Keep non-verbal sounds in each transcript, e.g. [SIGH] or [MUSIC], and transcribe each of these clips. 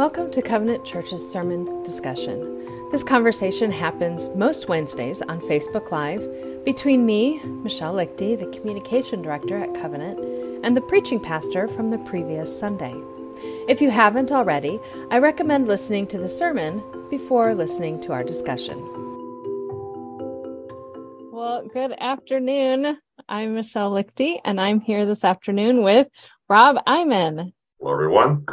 Welcome to Covenant Church's sermon discussion. This conversation happens most Wednesdays on Facebook Live between me, Michelle Leichty, the communication director at Covenant, and the preaching pastor from the previous Sunday. If you haven't already, I recommend listening to the sermon before listening to our discussion. Well, good afternoon. I'm Michelle Leichty, and I'm here this afternoon with Rob Iman. Hello, everyone.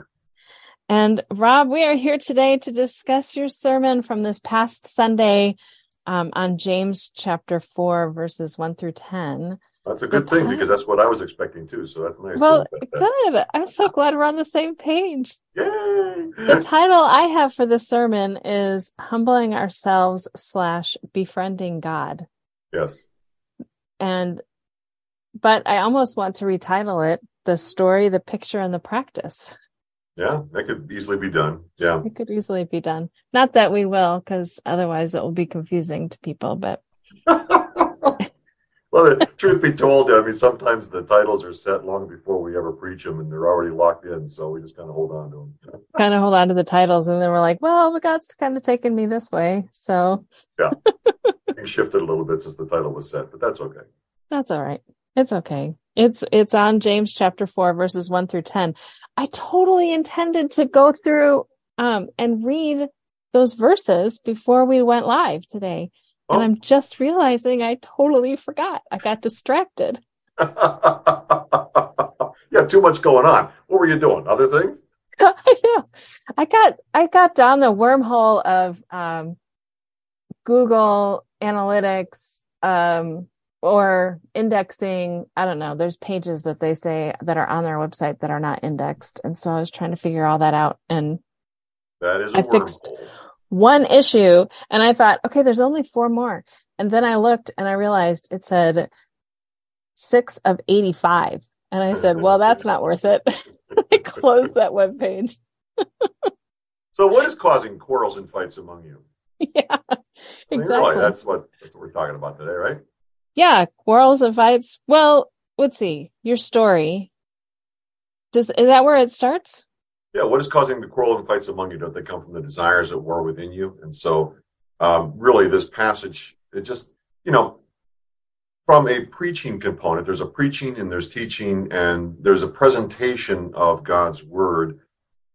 And Rob, we are here today to discuss your sermon from this past Sunday um, on James chapter 4, verses 1 through 10. That's a good thing because that's what I was expecting too. So that's nice. Well, good. I'm so glad we're on the same page. Yay! The title I have for the sermon is Humbling Ourselves slash Befriending God. Yes. And, but I almost want to retitle it The Story, the Picture, and the Practice. Yeah, that could easily be done. Yeah. It could easily be done. Not that we will, because otherwise it will be confusing to people, but. [LAUGHS] well, the truth be told, I mean, sometimes the titles are set long before we ever preach them and they're already locked in. So we just kind of hold on to them. kind of hold on to the titles. And then we're like, well, God's kind of taken me this way. So. yeah. [LAUGHS] we shifted a little bit since the title was set, but that's okay. That's all right. It's okay. It's it's on James chapter 4 verses 1 through 10. I totally intended to go through um and read those verses before we went live today. Oh. And I'm just realizing I totally forgot. I got distracted. [LAUGHS] you have too much going on. What were you doing? Other things? [LAUGHS] I know. I got I got down the wormhole of um Google Analytics um or indexing i don't know. There's pages that they say that are on their website that are not indexed. And so i was trying to figure all that out. And that is I fixed one issue. And i thought okay there's only four more. And then i looked and i realized it said six of 85 and i said well that's not worth it. [LAUGHS] I closed that web page. [LAUGHS] So what is causing quarrels and fights among you? [LAUGHS] Yeah exactly. that's what that's what we're talking about today right yeah, quarrels and fights. Well, let's see. Your story. Does is that where it starts? Yeah, what is causing the quarrels and fights among you? Don't they come from the desires that war within you? And so, um, really, this passage, it just, you know, from a preaching component, there's a preaching and there's teaching and there's a presentation of God's word.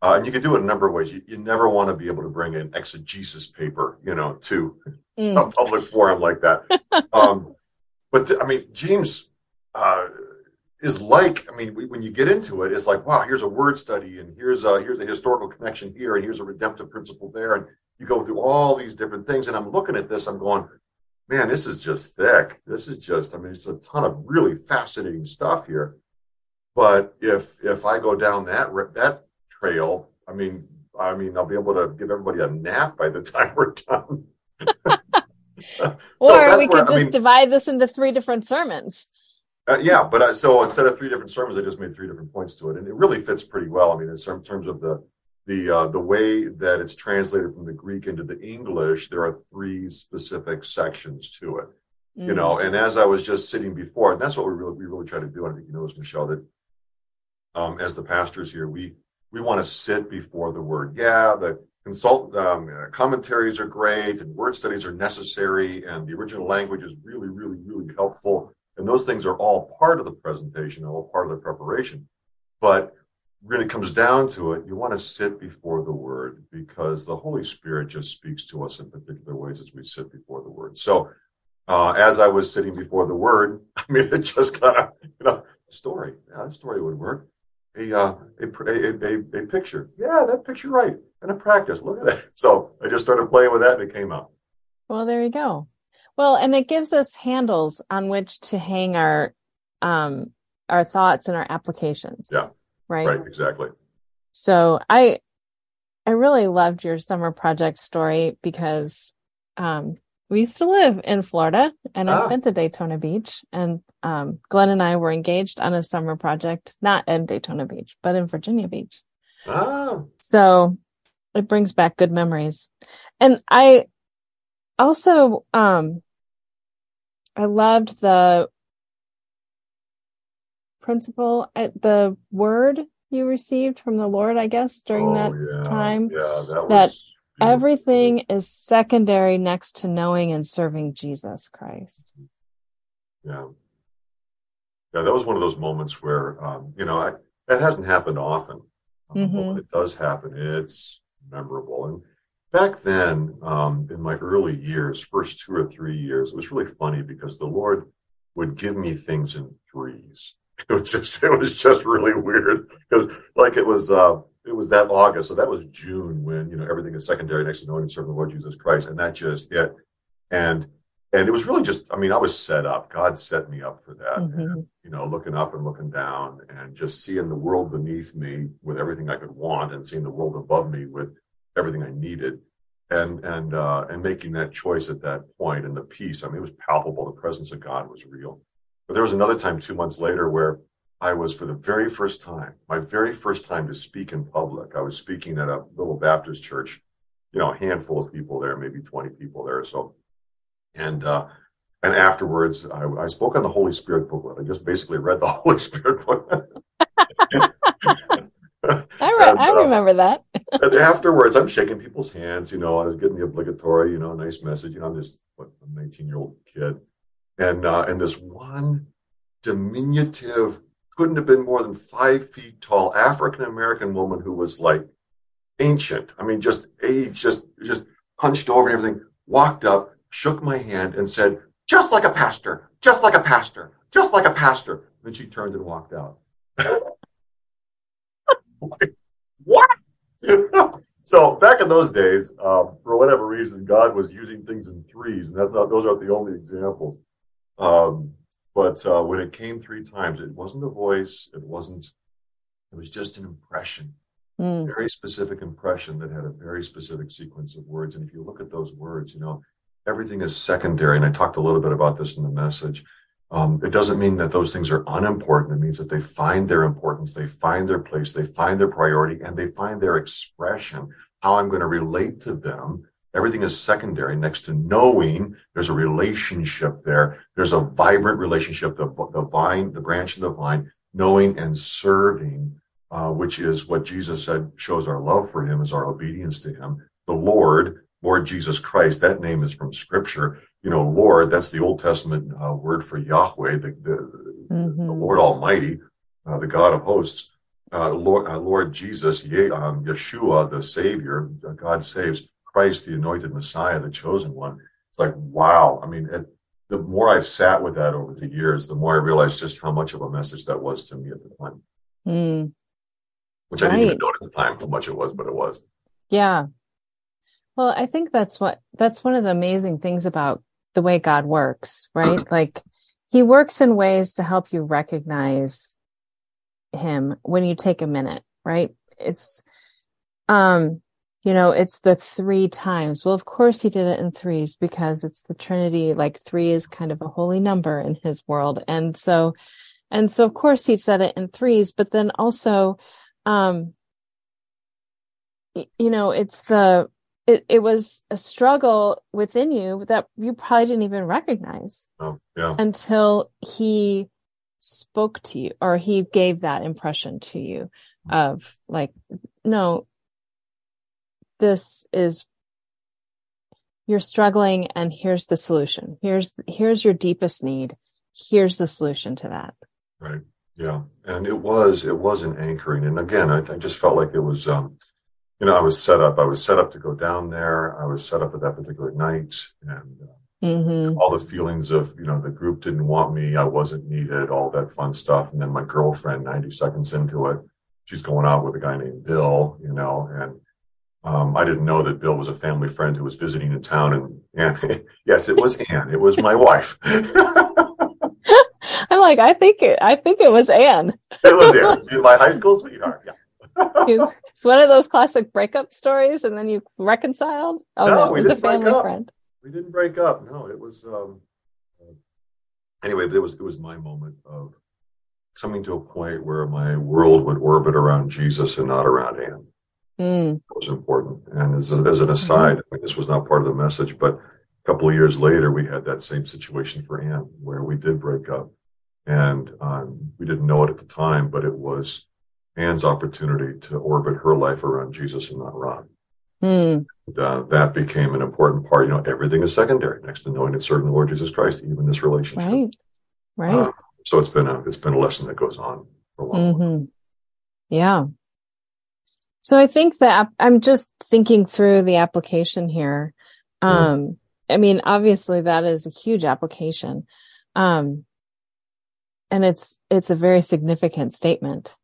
Uh, and you can do it a number of ways. You, you, never want to be able to bring an exegesis paper, you know, to mm. a public forum like that. [LAUGHS] Um, but I mean, James uh, is like, I mean, when you get into it, it's like, wow, here's a word study, and here's a here's a historical connection here, and here's a redemptive principle there, and you go through all these different things. And I'm looking at this, I'm going, man, this is just thick. This is just, I mean, it's a ton of really fascinating stuff here. But if if I go down that that trail, I mean, I mean, I'll be able to give everybody a nap by the [LAUGHS] time we're done. [LAUGHS] or we could just I mean, divide this into three different sermons. Uh, yeah, but I, so instead of three different sermons, I just made three different points to it, and it really fits pretty well. I mean, in terms of the the uh, the way that it's translated from the Greek into the English, there are three specific sections to it. Mm. You know, and as I was just sitting before, and that's what we really we really try to do. I think you know this, Michelle, that um, as the pastors here, we we want to sit before the Word. Yeah, the consult um, uh, commentaries are great and word studies are necessary and the original language is really really really helpful. And those things are all part of the presentation all part of the preparation. But when it comes down to it you want to sit before the word because the holy spirit just speaks to us in particular ways as we sit before the word. So uh, as i was sitting before the word [LAUGHS] i mean it just kind of you know story yeah, that story would work a, uh, a, a, a, a picture yeah that picture right and a practice. Look at that. [LAUGHS] So I just started playing with that and it came out. Well, there you go. Well, and it gives us handles on which to hang our um our thoughts and our applications. Yeah. Right. Right, exactly. So I I really loved your summer project story because um we used to live in Florida and I've ah. been to Daytona Beach and um Glenn and I were engaged on a summer project, not in Daytona Beach, but in Virginia Beach. Ah. So it brings back good memories. And I also, um, I loved the principle at uh, the word you received from the Lord, I guess, during Oh, that yeah, time? Yeah, that, that was Everything is secondary next to knowing and serving Jesus Christ. Yeah. Yeah, that was one of those moments where, um, you know, I, that hasn't happened often. Um, But Mhm. when it does happen, it's memorable. And back then, um, in my early years, first two or three years, it was really funny because the Lord would give me things in threes. [LAUGHS] It was just, it was just really weird because, like, it was, uh, it was that August, so that was June when you know everything is secondary next to knowing and serving the Lord Jesus Christ, and that just hit. And and it was really just, I mean, I was set up. God set me up for that. Mhm. And, you know, looking up and looking down and just seeing the world beneath me with everything I could want and seeing the world above me with everything I needed. And, and, uh, and making that choice at that point and the peace. I mean, it was palpable. The presence of God was real. But there was another time two months later where I was for the very first time, my very first time to speak in public. I was speaking at a little Baptist church, you know, a handful of people there, maybe 20 people there or so. And, uh, and afterwards, I, I spoke on the Holy Spirit booklet. I just basically read the [LAUGHS] Holy Spirit book. [LAUGHS] I, re- And, I uh, remember that. and afterwards, I'm shaking people's hands. You know, I was getting the obligatory, you know, nice message. You know, I'm just what, a 19 year old kid, and uh, and this one diminutive, couldn't have been more than five feet tall African American woman who was like ancient. I mean, just age, just just hunched over and everything. Walked up, shook my hand, and said, "Just like a pastor, just like a pastor, just like a pastor." Then she turned and walked out. [LAUGHS] What? [LAUGHS] so back in those days, um, for whatever reason, God was using things in threes, and that's not; those aren't the only examples. Um, but uh, when it came three times, it wasn't a voice. It wasn't. It was just an impression, Mm. very specific impression that had a very specific sequence of words. And if you look at those words, you know, everything is secondary. And I talked a little bit about this in the message. Um, it doesn't mean that those things are unimportant. It means that they find their importance, they find their place, they find their priority, and they find their expression. How I'm going to relate to them. Everything is secondary. Next to knowing, there's a relationship there. There's a vibrant relationship. The, the vine, the branch of the vine, knowing and serving, uh, which is what Jesus said shows our love for Him, is our obedience to Him. The Lord, Lord Jesus Christ, that name is from Scripture you know, Lord, that's the Old Testament uh, word for Yahweh, the, the, Mhm. the Lord Almighty, uh, the God of hosts. Uh, Lord, uh, Lord Jesus, Ye, um, Yeshua, the Savior, uh, God saves, Christ, the anointed Messiah, the chosen one. It's like, wow. I mean, it, the more I've sat with that over the years, the more I realized just how much of a message that was to me at the time, Mm. which I didn't even Right. know at the time how much it was, but it was. Yeah. Well, I think that's what that's one of the amazing things about the way God works, right? [CLEARS THROAT] like he works in ways to help you recognize him when you take a minute, right? It's um you know, it's the three times. Well, of course he did it in threes because it's the Trinity. Like three is kind of a holy number in his world. And so, and so of course he said it in threes, but then also, um, you know, it's the, it, it was a struggle within you that you probably didn't even recognize Oh, yeah. until he spoke to you or he gave that impression to you of like, no, this is you're struggling and here's the solution. Here's, here's your deepest need. Here's the solution to that. Right. Yeah. And it was, it was an anchoring. And again, I, I just felt like it was, um, you know, I was set up. I was set up to go down there. I was set up at that particular night and uh, Mm-hmm. all the feelings of, you know, the group didn't want me. I wasn't needed, all that fun stuff. And then my girlfriend, 90 seconds into it, she's going out with a guy named Bill, you know, and um, I didn't know that Bill was a family friend who was visiting in town. And, and [LAUGHS] yes, it was Ann. It was my wife. [LAUGHS] I'm like, I think it, I think it was Anne. It was Ann, [LAUGHS] my high school sweetheart. Yeah. It's one of those classic breakup stories and then you reconciled. Oh No, no, it was a family friend. We didn't break up. No, it was. Um, uh, anyway, it was it was my moment of coming to a point where my world would orbit around Jesus and not around Anne. Mm, That was important. And as, a, as an aside, I mean, this was not part of the message, but a couple of years later, we had that same situation for Anne, where we did break up, and um, we didn't know it at the time, but it was Anne's opportunity to orbit her life around Jesus and not Ron. Mm. And, uh, that became an important part. You know, everything is secondary next to knowing and serving the Lord Jesus Christ, even this relationship. Right. Right. Uh, so it's been a it's been a lesson that goes on for a long hmm Yeah. So I think that I'm just thinking through the application here. Um, I mean, obviously that is a huge application. Um, and it's, it's a very significant statement.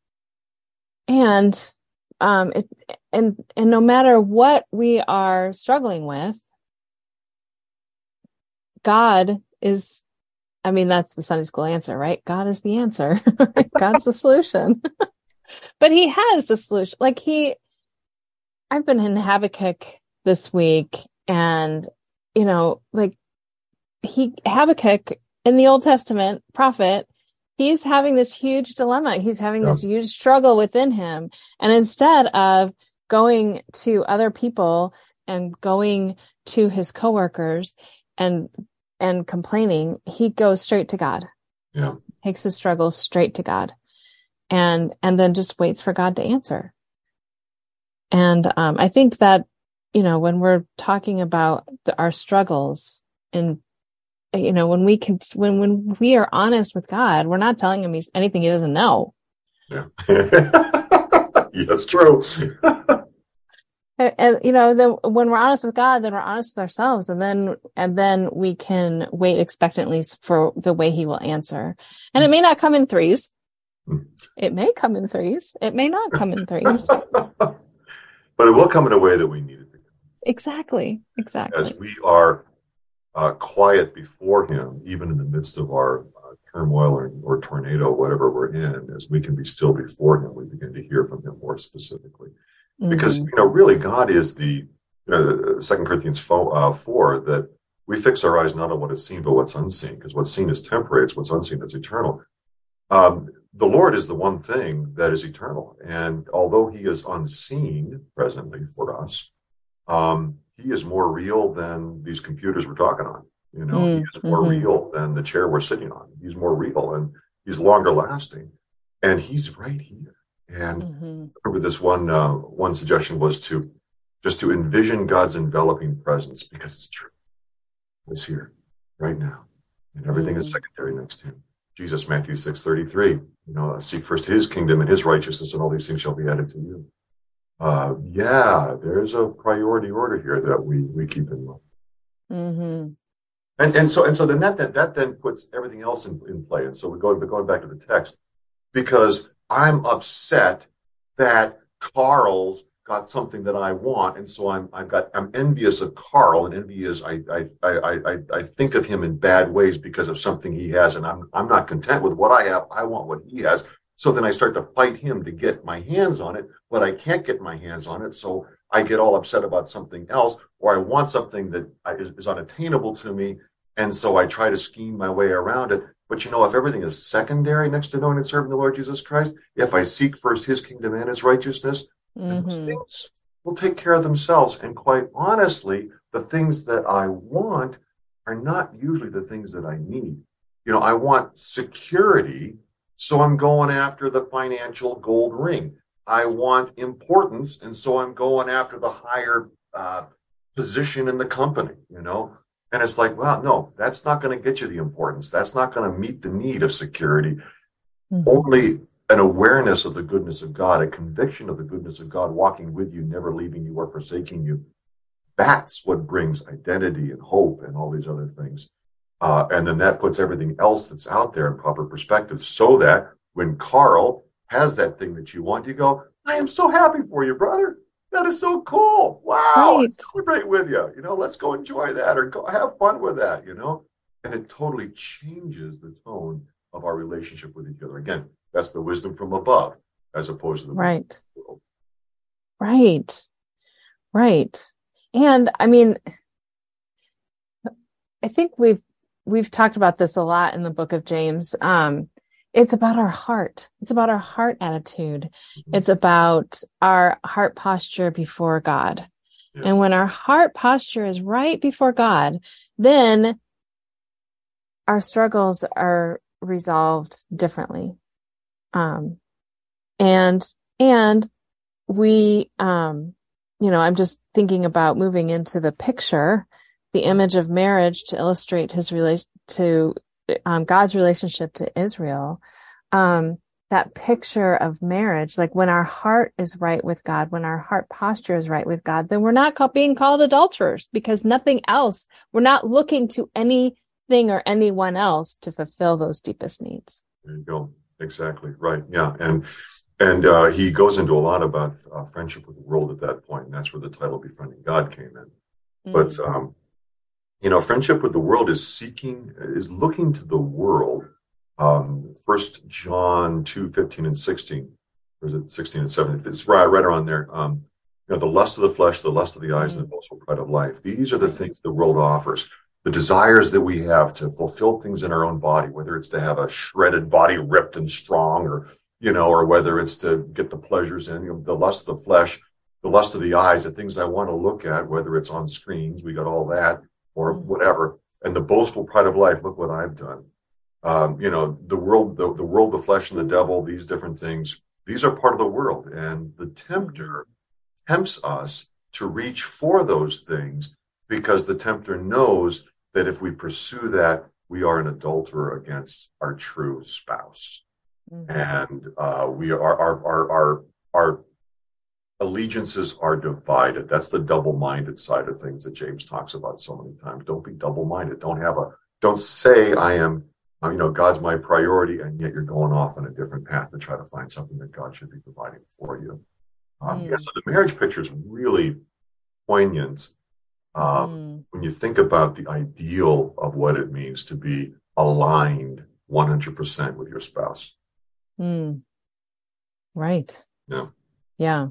And, um, it, and, and no matter what we are struggling with, God is, I mean, that's the Sunday school answer, right? God is the answer. [LAUGHS] God's the solution. [LAUGHS] but he has the solution. Like he, I've been in Habakkuk this week and, you know, like he, Habakkuk in the Old Testament prophet, he's having this huge dilemma. He's having Yeah. this huge struggle within him. And instead of going to other people and going to his coworkers and, and complaining, he goes straight to God Yeah. takes his struggle straight to God and, and then just waits for God to answer. And, um, I think that, you know, when we're talking about the, our struggles and, you know, when we can, when, when we are honest with God, we're not telling him he's anything he doesn't know. Yeah. [LAUGHS] yes, true. [LAUGHS] And, and, you know, then when we're honest with God, then we're honest with ourselves and then, and then we can wait expectantly for the way he will answer. And it may not come in threes. It may come in threes. It may not come in threes. [LAUGHS] but it will come in a way that we need it to Exactly. Exactly. As we are uh, quiet before him, even in the midst of our uh, turmoil or, or tornado, whatever we're in, as we can be still before him, we begin to hear from him more specifically. Because, Mhm. you know, really God is the, you know, Second Corinthians 4, uh, 4, that we fix our eyes not on what is seen, but what's unseen. Because what's seen is temporary, it's what's unseen that's eternal. Um, the Lord is the one thing that is eternal. And although he is unseen presently for us, um, he is more real than these computers we're talking on. You know, he is more Mhm. real than the chair we're sitting on. He's more real and he's longer lasting. And he's right here. And Mhm. remember this one uh, one suggestion was to just to envision God's enveloping presence because it's true. It's here right now. And everything is Mhm. secondary next to him. Jesus, Matthew six thirty three. You know, seek first his kingdom and his righteousness, and all these things shall be added to you. Uh, yeah, there's a priority order here that we we keep in mind. Mm-hmm. And and so and so then that that, that then puts everything else in, in play. And so we go going back to the text because I'm upset that Carl's got something that I want, and so I'm I've got I'm envious of Carl, and envy is I I I I I think of him in bad ways because of something he has, and I'm I'm not content with what I have. I want what he has. So then I start to fight him to get my hands on it, but I can't get my hands on it. So I get all upset about something else, or I want something that is, is unattainable to me. And so I try to scheme my way around it. But you know, if everything is secondary next to knowing and serving the Lord Jesus Christ, if I seek first his kingdom and his righteousness, Mhm. things will take care of themselves. And quite honestly, the things that I want are not usually the things that I need. You know, I want security, so I'm going after the financial gold ring. I want importance, and so I'm going after the higher uh, position in the company, you know? And it's like, well, no, that's not going to get you the importance. That's not going to meet the need of security. Mhm. Only an awareness of the goodness of God, a conviction of the goodness of God walking with you, never leaving you or forsaking you. That's what brings identity and hope and all these other things. Uh, and then that puts everything else that's out there in proper perspective so that when Carl has that thing that you want, you go, I am so happy for you, brother. That is so cool. Wow. Right. Celebrate with you. You know, let's go enjoy that or go have fun with that, you know? And it totally changes the tone of our relationship with each other. Again, that's the wisdom from above as opposed to the Right. wisdom of the world. Right. Right. And I mean, I think we've, we've talked about this a lot in the book of James. Um, it's about our heart. It's about our heart attitude. Mhm. It's about our heart posture before God. Yeah. And when our heart posture is right before God, then our struggles are resolved differently. Um, and And we, um, you know, I'm just thinking about moving into the picture, the image of marriage to illustrate his relation to um, God's relationship to Israel. Um, that picture of marriage, like when our heart is right with God, when our heart posture is right with God, then we're not being called adulterers because nothing else, we're not looking to anything or anyone else to fulfill those deepest needs. There you go. Exactly. Right. Yeah. And, and, uh, he goes into a lot about uh, friendship with the world at that point, and that's where the title Befriending God came in. Mm. But, um, you know, friendship with the world is seeking, is looking to the world um, First John two fifteen and sixteen, or is it sixteen and seventeen? It's right right around there. Um, you know, the lust of the flesh, the lust of the eyes, mm-hmm. and the boastful pride of life. These are the things the world offers. The desires that we have to fulfill things in our own body, whether it's to have a shredded body ripped and strong, or you know, or whether it's to get the pleasures in you know, the lust of the flesh, the lust of the eyes, the things I want to look at, whether it's on screens, we got all that, or mm-hmm. whatever, and the boastful pride of life. Look what I've done um, you know, the world, the, the world, the flesh and the devil, these different things, these are part of the world. And the tempter tempts us to reach for those things because the tempter knows that if we pursue that, we are an adulterer against our true spouse. Mm-hmm. And uh, we are, our, our, our, our allegiances are divided. That's the double minded side of things that James talks about so many times. Don't be double minded. Don't have a, don't say I am you know, God's my priority, and yet you're going off on a different path to try to find something that God should be providing for you. Um, mm. Yeah, so the marriage picture is really poignant um, mm. when you think about the ideal of what it means to be aligned 100% with your spouse. Mm. Right. Yeah. Yeah.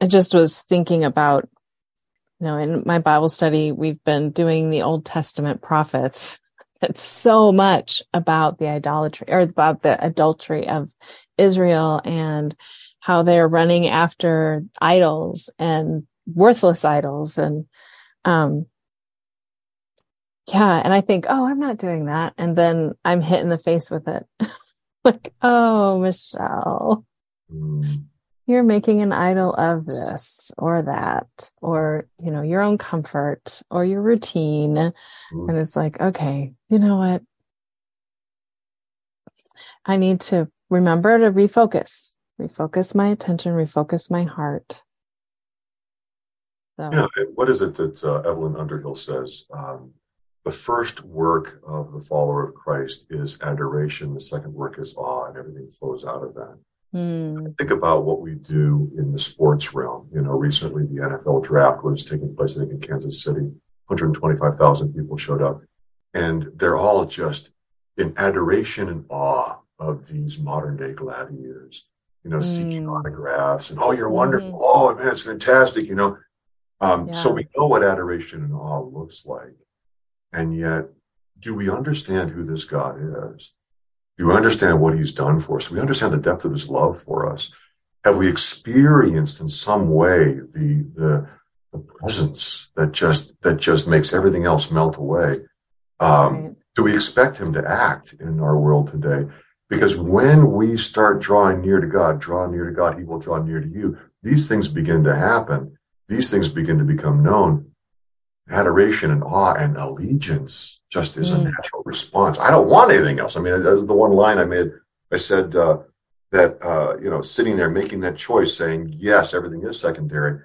I just was thinking about, you know, in my Bible study, we've been doing the Old Testament prophets [LAUGHS] it's so much about the idolatry or about the adultery of Israel and how they're running after idols and worthless idols and um yeah and i think oh i'm not doing that and then i'm hit in the face with it [LAUGHS] like oh michelle mm you're making an idol of this or that, or, you know, your own comfort or your routine. Mm. And it's like, okay, you know what? I need to remember to refocus, refocus my attention, refocus my heart. So. Yeah. What is it that uh, Evelyn Underhill says? Um, the first work of the follower of Christ is adoration. The second work is awe, and everything flows out of that. Mm. Think about what we do in the sports realm. You know, recently the NFL draft was taking place, I think, in Kansas City. 125,000 people showed up, and they're all just in adoration and awe of these modern day gladiators. You know, mm. seeking autographs and oh, you're wonderful. Mm. Oh man, it's fantastic. You know, um, yeah. so we know what adoration and awe looks like, and yet, do we understand who this God is? Do we understand what he's done for us? Do we understand the depth of his love for us? Have we experienced in some way the, the, the presence that just, that just makes everything else melt away? Um, right. Do we expect him to act in our world today? Because when we start drawing near to God, draw near to God, he will draw near to you. These things begin to happen. These things begin to become known. Adoration and awe and allegiance just is mm. a natural response. I don't want anything else. I mean, that was the one line I made. I said uh, that uh, you know, sitting there making that choice, saying yes, everything is secondary.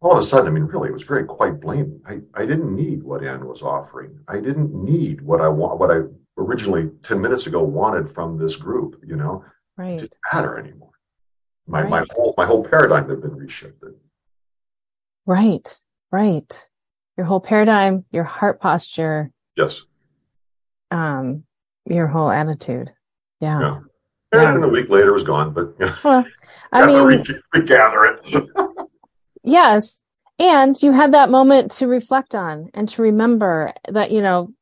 All of a sudden, I mean, really, it was very quite blatant. I, I didn't need what Ann was offering. I didn't need what I want, what I originally ten minutes ago wanted from this group. You know, right. it didn't matter anymore. My right. my whole my whole paradigm had been reshifted. Right, right. Your whole paradigm, your heart posture, Yes. Um, your whole attitude. Yeah. Yeah. yeah. And a week later was gone, but well, I mean, regather it. [LAUGHS] yes. And you had that moment to reflect on and to remember that, you know,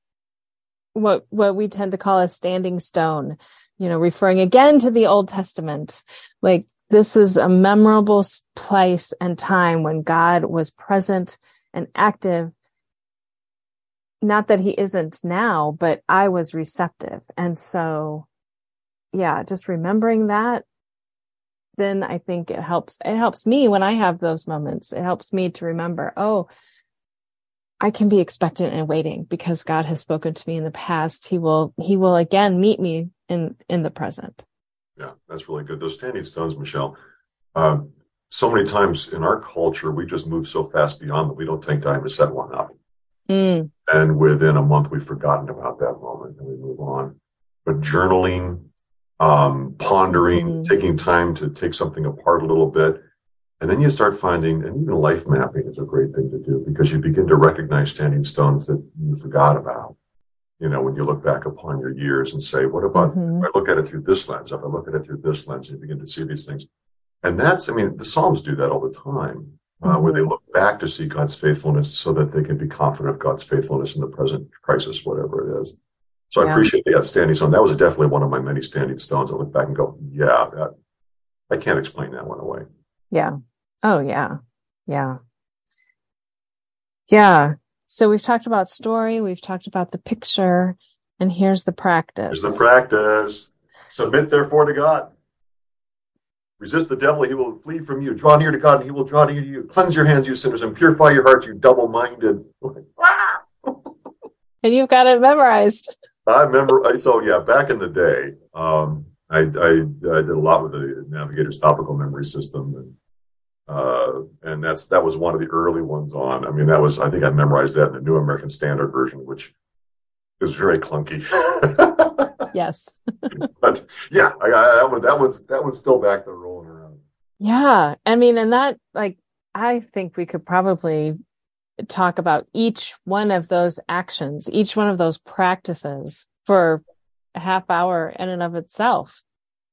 what, what we tend to call a standing stone, you know, referring again to the Old Testament. Like this is a memorable place and time when God was present and active not that he isn't now, but I was receptive. And so, yeah, just remembering that then I think it helps. It helps me when I have those moments. It helps me to remember, oh, I can be expectant and waiting because God has spoken to me in the past. He will, he will again meet me in, in the present. Yeah, that's really good. Those standing stones, Michelle. Um, so many times in our culture, we just move so fast beyond that we don't take time to set one up. Mm. And within a month, we've forgotten about that moment and we move on. But journaling, um, pondering, mm. taking time to take something apart a little bit, and then you start finding, and even life mapping is a great thing to do because you begin to recognize standing stones that you forgot about. You know, when you look back upon your years and say, what about, mm-hmm. if I look at it through this lens, if I look at it through this lens, you begin to see these things. And that's, I mean, the Psalms do that all the time, uh, mm-hmm. where they mm-hmm. look back to see God's faithfulness so that they can be confident of God's faithfulness in the present crisis, whatever it is. So yeah. I appreciate the outstanding stone. That was definitely one of my many standing stones. I look back and go, yeah, that, I can't explain that one away. Yeah. Oh, yeah. Yeah. Yeah. So we've talked about story, we've talked about the picture, and here's the practice. Here's the practice. Submit therefore to God. Resist the devil, he will flee from you. Draw near to God, and he will draw near to you. Cleanse your hands, you sinners, and purify your hearts, you double minded. [LAUGHS] and you've got it memorized. I remember, so yeah, back in the day, um, I, I, I, did a lot with the Navigator's topical memory system, and uh, and that's that was one of the early ones on. I mean, that was I think I memorized that in the New American Standard version, which is very clunky. [LAUGHS] yes, but yeah, I, I, that was that was that one's still back there rolling around. Yeah, I mean, and that like I think we could probably talk about each one of those actions, each one of those practices for a half hour in and of itself.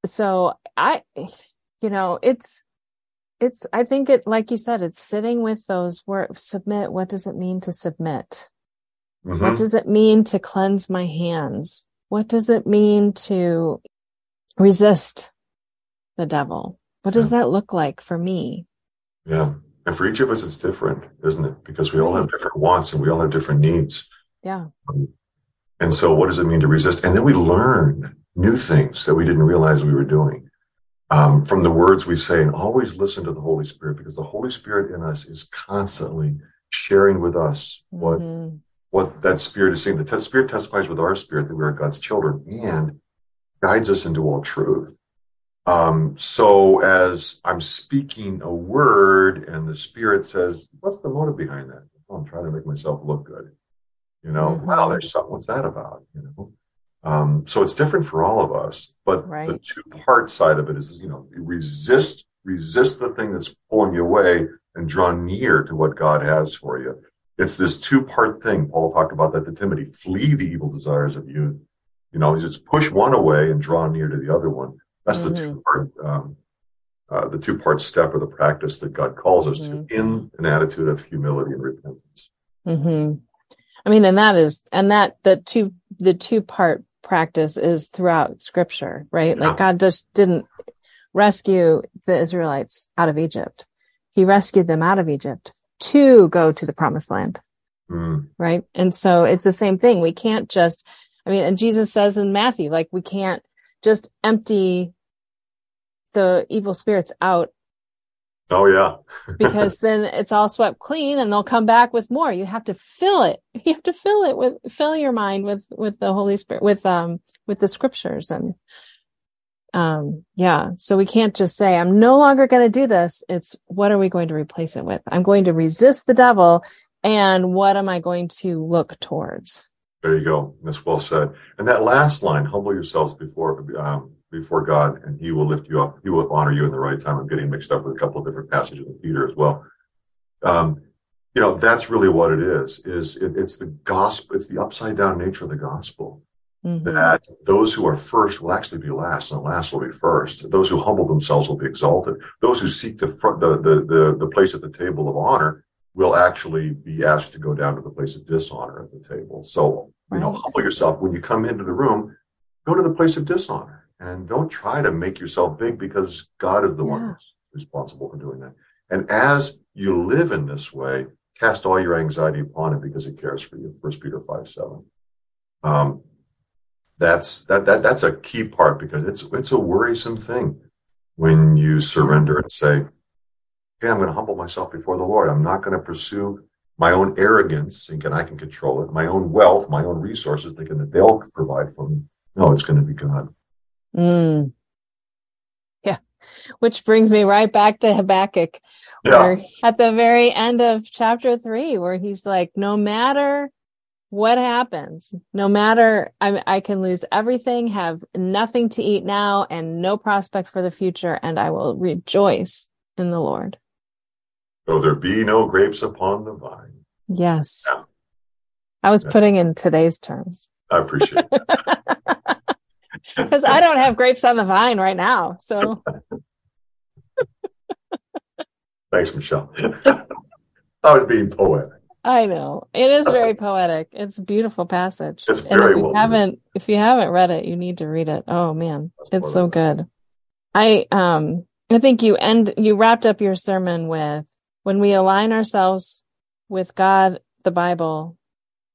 So I, you know, it's, it's, I think it, like you said, it's sitting with those words, submit. What does it mean to submit? Mm-hmm. What does it mean to cleanse my hands? What does it mean to resist the devil? What does yeah. that look like for me? Yeah. And for each of us, it's different, isn't it? Because we all have different wants and we all have different needs. Yeah. Um, and so, what does it mean to resist? And then we learn new things that we didn't realize we were doing um, from the words we say. And always listen to the Holy Spirit because the Holy Spirit in us is constantly sharing with us what mm-hmm. what that Spirit is saying. The te- Spirit testifies with our spirit that we are God's children and guides us into all truth. Um, so as I'm speaking a word and the spirit says, what's the motive behind that? Oh, I'm trying to make myself look good. You know, mm-hmm. wow, there's something, what's that about? You know? Um, so it's different for all of us, but right. the two part side of it is, you know, resist, resist the thing that's pulling you away and draw near to what God has for you. It's this two part thing. Paul talked about that to Timothy. Flee the evil desires of youth. You know, just push one away and draw near to the other one. That's mm-hmm. the two part, um, uh, the two part step of the practice that God calls us mm-hmm. to in an attitude of humility and repentance. Mm-hmm. I mean, and that is, and that the two, the two part practice is throughout scripture, right? Yeah. Like God just didn't rescue the Israelites out of Egypt. He rescued them out of Egypt to go to the promised land. Mm. Right. And so it's the same thing. We can't just, I mean, and Jesus says in Matthew, like we can't just empty the evil spirits out. Oh yeah. [LAUGHS] because then it's all swept clean and they'll come back with more. You have to fill it. [LAUGHS] You have to fill it with, fill your mind with, with the Holy Spirit, with, um, with the scriptures and, um, yeah. So we can't just say, I'm no longer going to do this. It's what are we going to replace it with? I'm going to resist the devil. And what am I going to look towards? There you go. That's well said. And that last line, humble yourselves before um, before God, and He will lift you up. He will honor you in the right time. I'm getting mixed up with a couple of different passages of Peter as well. Um, you know, that's really what it is. Is it, it's the gospel? It's the upside down nature of the gospel. Mm-hmm. That those who are first will actually be last, and last will be first. Those who humble themselves will be exalted. Those who seek the front, the, the the the place at the table of honor will actually be asked to go down to the place of dishonor at the table. So, you right. know, humble yourself. When you come into the room, go to the place of dishonor and don't try to make yourself big because God is the yeah. one who's responsible for doing that. And as you live in this way, cast all your anxiety upon him because he cares for you. First Peter 5 7. Um, that's that that that's a key part because it's it's a worrisome thing when you surrender and say, "Okay, I'm going to humble myself before the Lord. I'm not going to pursue my own arrogance, thinking I can control it, my own wealth, my own resources, thinking that they'll provide for me. No, it's going to be God." Mm. Yeah, which brings me right back to Habakkuk, Yeah. where at the very end of chapter three, where he's like, "No matter." what happens no matter I, I can lose everything have nothing to eat now and no prospect for the future and i will rejoice in the lord Though there be no grapes upon the vine. yes Yeah. i was Yeah. putting in today's terms I appreciate it. [LAUGHS] because i don't have grapes on the vine right now so. [LAUGHS] Thanks, Michelle. [LAUGHS] I was being poetic. i know. It is very poetic. It's a beautiful passage. It's and if you well haven't if you haven't read it you need to read it. Oh man. That's it's so good. I um i think you end you wrapped up your sermon with when we align ourselves with god the bible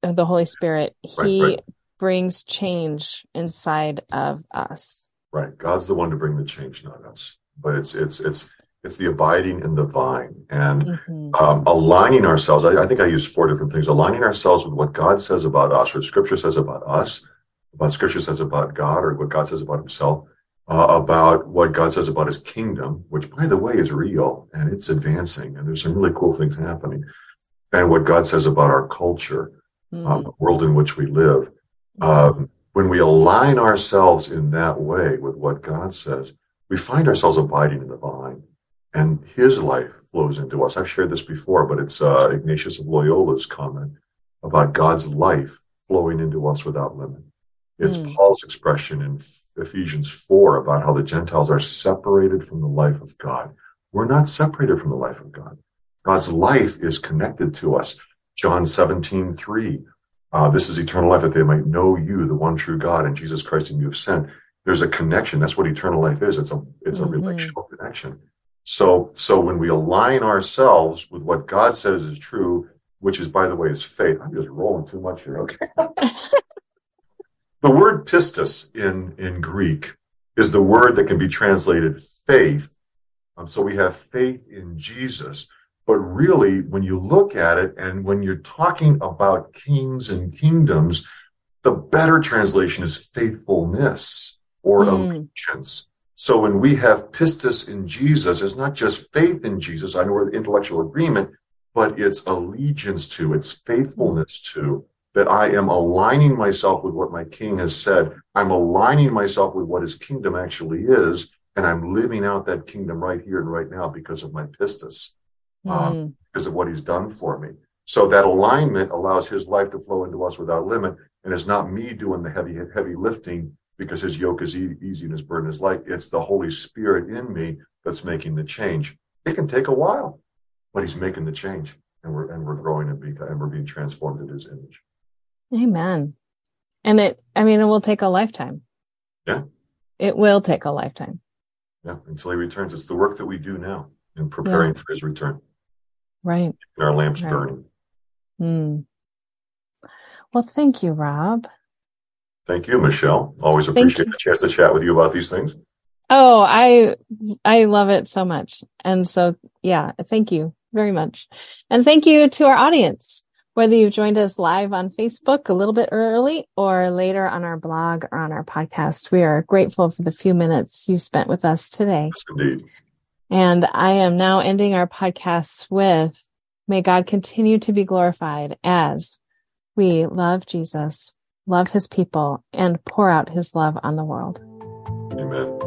and the holy spirit Right, he right. Brings change inside of us Right. God's the one to bring the change, not us. But it's it's it's it's the abiding in the vine and Mhm. um, aligning ourselves. I, I think I use four different things. Aligning ourselves with what God says about us, what Scripture says about us, what Scripture says about God, or what God says about Himself, uh, about what God says about His kingdom, which, by the way, is real and it's advancing, and there's some really cool things happening, and what God says about our culture, um, Mhm. the world in which we live. Um, when we align ourselves in that way with what God says, we find ourselves abiding in the vine, and His life flows into us. I've shared this before, but it's uh, Ignatius of Loyola's comment about God's life flowing into us without limit. It's Mm. Paul's expression in Ephesians 4 about how the Gentiles are separated from the life of God. We're not separated from the life of God. God's life is connected to us. John 17, 3. Uh, this is eternal life that they might know you, the one true God, and Jesus Christ whom you have sent. There's a connection. That's what eternal life is. It's a it's a Mhm. relational connection. So so when we align ourselves with what God says is true, which is by the way is faith. I'm just rolling too much here. Okay. [LAUGHS] the word pistis in in Greek is the word that can be translated faith. Um, so we have faith in Jesus. But really, when you look at it, and when you're talking about kings and kingdoms, the better translation is faithfulness or Mm. allegiance. So when we have pistis in Jesus, it's not just faith in Jesus. I know we're intellectual agreement, but it's allegiance to, it's faithfulness to, that I am aligning myself with what my king has said. I'm aligning myself with what his kingdom actually is, and I'm living out that kingdom right here and right now because of my pistis um, Mm. because of what he's done for me. So that alignment allows his life to flow into us without limit, and it's not me doing the heavy heavy lifting because his yoke is easy and his burden is light. It's the Holy Spirit in me that's making the change. It can take a while, but he's making the change, and we're and we're growing and, be, and we're being transformed in his image. amen and it i mean it will take a lifetime Yeah. it will take a lifetime Yeah, until he returns. It's the work that we do now in preparing for his return, right our lamps Right. burning. Mm. Well, thank you, Rob. Thank you, Michelle. Always appreciate the chance to chat with you about these things. Oh, I I love it so much. And so yeah, thank you very much. And thank you to our audience. Whether you've joined us live on Facebook a little bit early or later on our blog or on our podcast, we are grateful for the few minutes you spent with us today. Yes, indeed. And I am now ending our podcasts with may God continue to be glorified as we love Jesus, love his people, and pour out his love on the world. Amen.